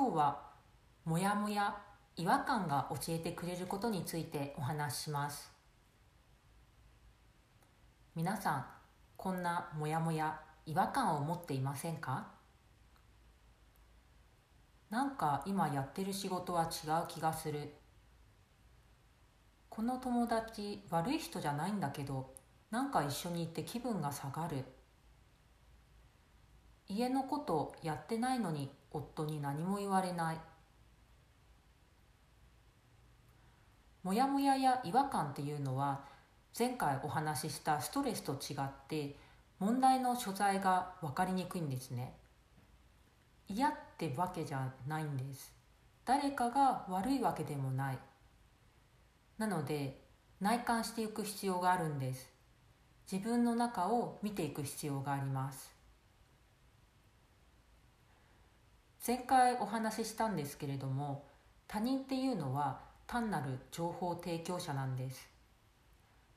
今日はもやもや違和感が教えてくれることについてお話しします。皆さんこんなもやもや違和感を持っていませんか？なんか今やってる仕事は違う気がする。この友達悪い人じゃないんだけどなんか一緒に行って気分が下がる。家のことやってないのに夫に何も言われない。モヤモヤや違和感っていうのは前回お話ししたストレスと違って問題の所在が分かりにくいんですね。嫌ってわけじゃないんです。誰かが悪いわけでもない。なので内観していく必要があるんです。自分の中を見ていく必要があります。前回お話ししたんですけれども他人っていうのは単なる情報提供者なんです。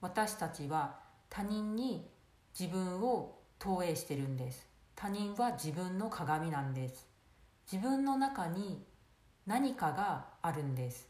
私たちは他人に自分を投影してるんです。他人は自分の鏡なんです。自分の中に何かがあるんです。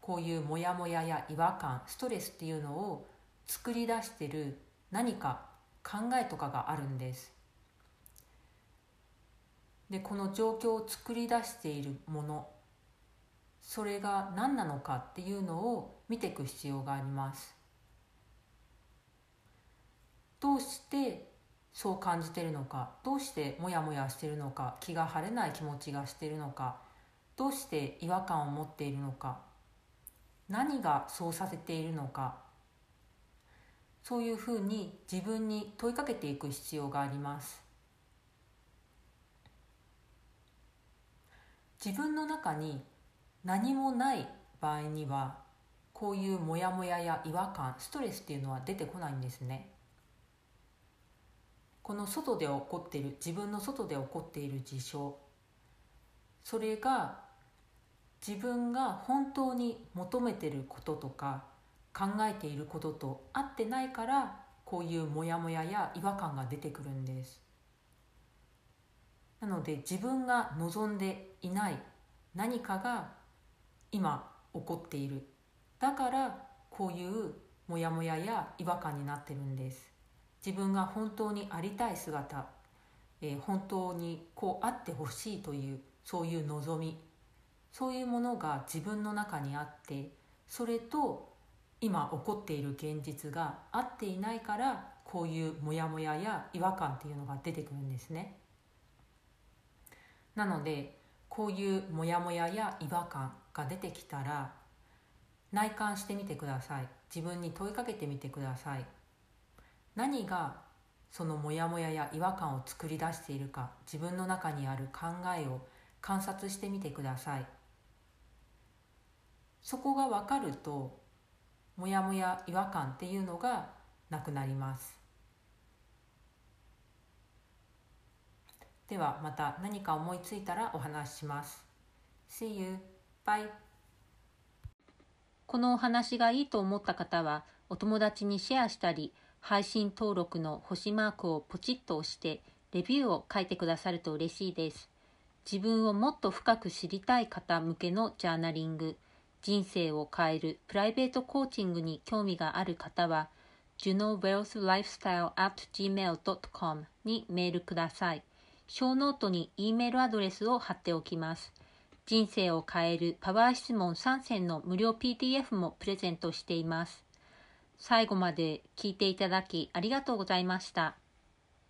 こういうモヤモヤや違和感ストレスっていうのを作り出してる何か考えとかがあるんです。でこの状況を作り出しているものそれが何なのかっていうのを見ていく必要があります。どうしてそう感じてるのかどうしてモヤモヤしてるのか気が晴れない気持ちがしてるのかどうして違和感を持っているのか何がそうさせているのかそういうふうに自分に問いかけていく必要があります。自分の中に何もない場合にはこういうモヤモヤや違和感ストレスっていうのは出てこないんですね。この外で起こっている自分の外で起こっている事象。それが自分が本当に求めてることとか考えていることと合ってないからこういうモヤモヤや違和感が出てくるんです。なので自分が望んでいない何かが今起こっている。だからこういうモヤモヤや違和感になってるんです。自分が本当にありたい姿、えー、本当にこうあってほしいというそういう望み。そういうものが自分の中にあってそれと今起こっている現実が合っていないからこういうモヤモヤや違和感っていうのが出てくるんですね。なのでこういうモヤモヤや違和感が出てきたら内観してみてください。自分に問いかけてみてください。何がそのモヤモヤや違和感を作り出しているか自分の中にある考えを観察してみてください。そこが分かるとモヤモヤ違和感っていうのがなくなります。ではまた何か思いついたらお話しします See you! Bye! このお話がいいと思った方はお友達にシェアしたり配信登録の星マークをポチッと押してレビューを書いてくださると嬉しいです自分をもっと深く知りたい方向けのジャーナリング人生を変えるプライベートコーチングに興味がある方は junowealthlifestyle.gmail.com にメールください。ショーノートに E メールアドレスを貼っておきます。人生を変えるパワー質問3選の無料 PDF もプレゼントしています。最後まで聞いていただきありがとうございました。